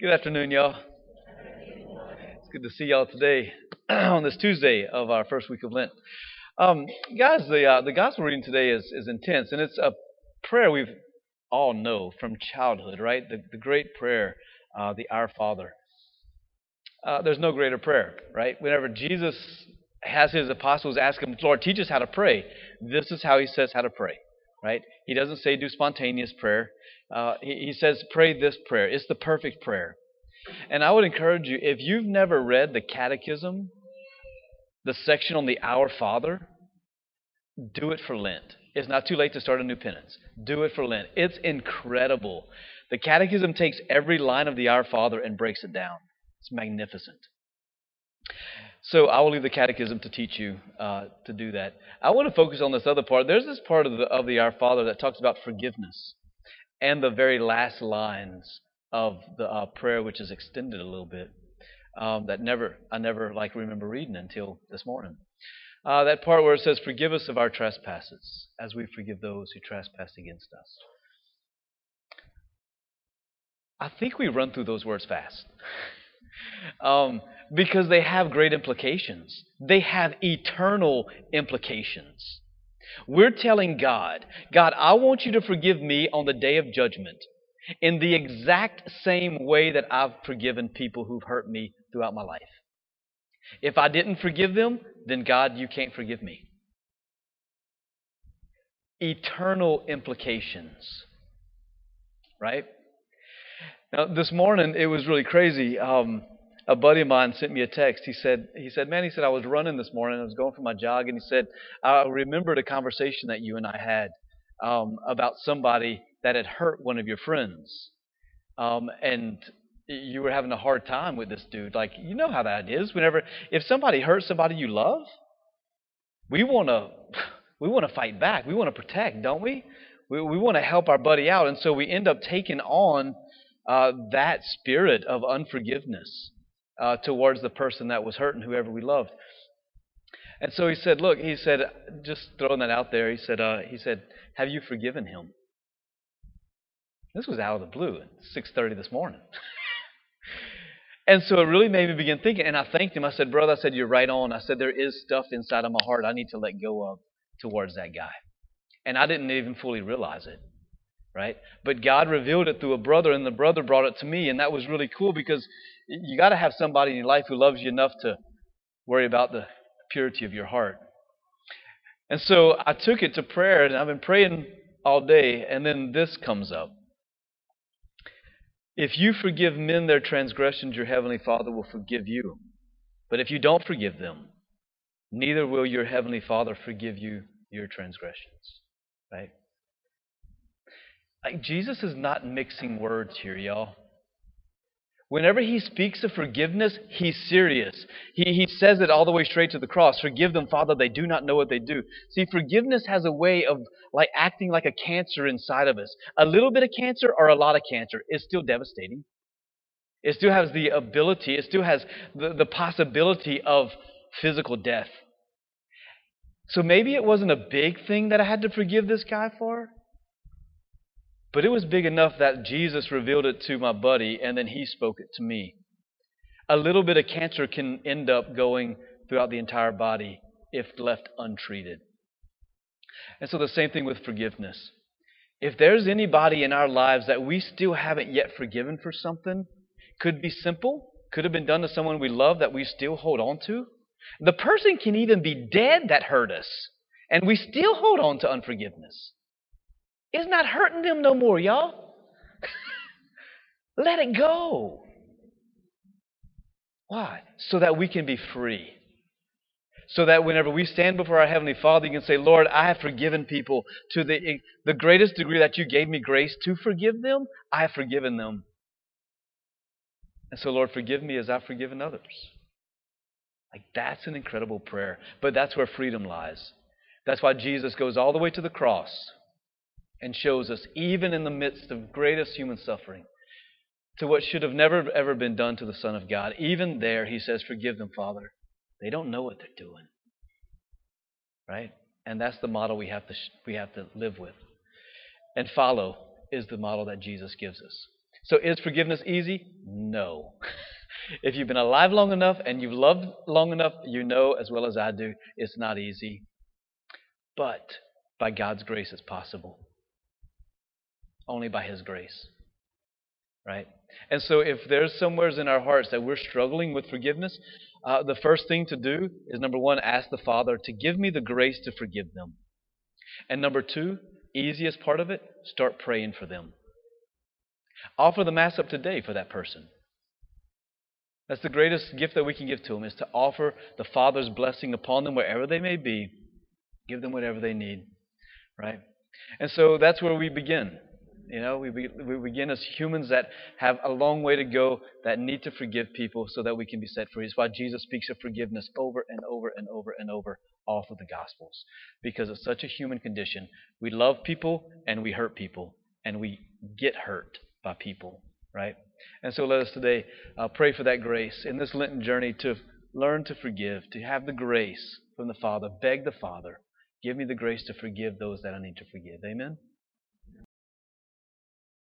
Good afternoon, y'all. It's good to see y'all today on this Tuesday of our first week of Lent. Um, guys, the uh, the gospel reading today is is intense, and it's a prayer we've all know from childhood, right? The the great prayer, uh, the Our Father. Uh, there's no greater prayer, right? Whenever Jesus has his apostles ask him, Lord, teach us how to pray. This is how he says how to pray, right? He doesn't say do spontaneous prayer. Uh, he, he says, pray this prayer. It's the perfect prayer. And I would encourage you, if you've never read the Catechism, the section on the Our Father, do it for Lent. It's not too late to start a new penance. Do it for Lent. It's incredible. The Catechism takes every line of the Our Father and breaks it down. It's magnificent. So I will leave the Catechism to teach you uh, to do that. I want to focus on this other part. There's this part of the, of the Our Father that talks about forgiveness and the very last lines of the uh, prayer, which is extended a little bit. Um, that never I never like remember reading until this morning. Uh, that part where it says, "Forgive us of our trespasses, as we forgive those who trespass against us." I think we run through those words fast. um, because they have great implications. They have eternal implications. We're telling God, God, I want you to forgive me on the day of judgment in the exact same way that I've forgiven people who've hurt me throughout my life. If I didn't forgive them, then God, you can't forgive me. Eternal implications. Right? Now, this morning, it was really crazy. Um, a buddy of mine sent me a text. He said, he said, man, he said, I was running this morning. I was going for my jog, and he said, I remembered a conversation that you and I had um, about somebody that had hurt one of your friends. Um, and you were having a hard time with this dude. Like, you know how that is. Whenever, if somebody hurts somebody you love, we want to, we want to fight back. We want to protect, don't we? We, we want to help our buddy out. And so we end up taking on uh, that spirit of unforgiveness uh, towards the person that was hurting, whoever we loved. And so he said, "Look," he said, just throwing that out there. He said, uh, "He said, have you forgiven him?" This was out of the blue at 6:30 this morning. and so it really made me begin thinking. And I thanked him. I said, "Brother," I said, "You're right on." I said, "There is stuff inside of my heart I need to let go of towards that guy," and I didn't even fully realize it right? But God revealed it through a brother, and the brother brought it to me, and that was really cool because you got to have somebody in your life who loves you enough to worry about the purity of your heart. And so I took it to prayer, and I've been praying all day, and then this comes up. If you forgive men their transgressions, your heavenly Father will forgive you. But if you don't forgive them, neither will your heavenly Father forgive you your transgressions. Right? Like Jesus is not mixing words here, y'all. Whenever he speaks of forgiveness, he's serious. He, he says it all the way straight to the cross. Forgive them, Father, they do not know what they do. See, forgiveness has a way of like acting like a cancer inside of us. A little bit of cancer or a lot of cancer is still devastating. It still has the ability, it still has the, the possibility of physical death. So maybe it wasn't a big thing that I had to forgive this guy for. But it was big enough that Jesus revealed it to my buddy and then he spoke it to me. A little bit of cancer can end up going throughout the entire body if left untreated. And so the same thing with forgiveness. If there's anybody in our lives that we still haven't yet forgiven for something, could be simple, could have been done to someone we love that we still hold on to. The person can even be dead that hurt us, and we still hold on to unforgiveness. It's not hurting them no more, y'all. Let it go. Why? So that we can be free. So that whenever we stand before our Heavenly Father, you can say, Lord, I have forgiven people to the, the greatest degree that you gave me grace to forgive them. I have forgiven them. And so, Lord, forgive me as I've forgiven others. Like, that's an incredible prayer. But that's where freedom lies. That's why Jesus goes all the way to the cross and shows us, even in the midst of greatest human suffering, to what should have never ever been done to the Son of God. Even there, he says, Forgive them, Father. They don't know what they're doing. Right? And that's the model we have to, we have to live with. And follow is the model that Jesus gives us. So is forgiveness easy? No. if you've been alive long enough and you've loved long enough, you know as well as I do, it's not easy. But by God's grace, it's possible. Only by His grace. Right? And so if there's somewheres in our hearts that we're struggling with forgiveness, uh, the first thing to do is number one, ask the Father to give me the grace to forgive them. And number two, easiest part of it, start praying for them. Offer the Mass up today for that person. That's the greatest gift that we can give to them, is to offer the Father's blessing upon them wherever they may be. Give them whatever they need, right? And so that's where we begin. You know, we, we begin as humans that have a long way to go, that need to forgive people so that we can be set free. It's why Jesus speaks of forgiveness over and over and over and over all through the Gospels. Because it's such a human condition. We love people and we hurt people, and we get hurt by people, right? And so let us today uh, pray for that grace in this Lenten journey to learn to forgive, to have the grace from the Father, beg the Father, give me the grace to forgive those that I need to forgive. Amen.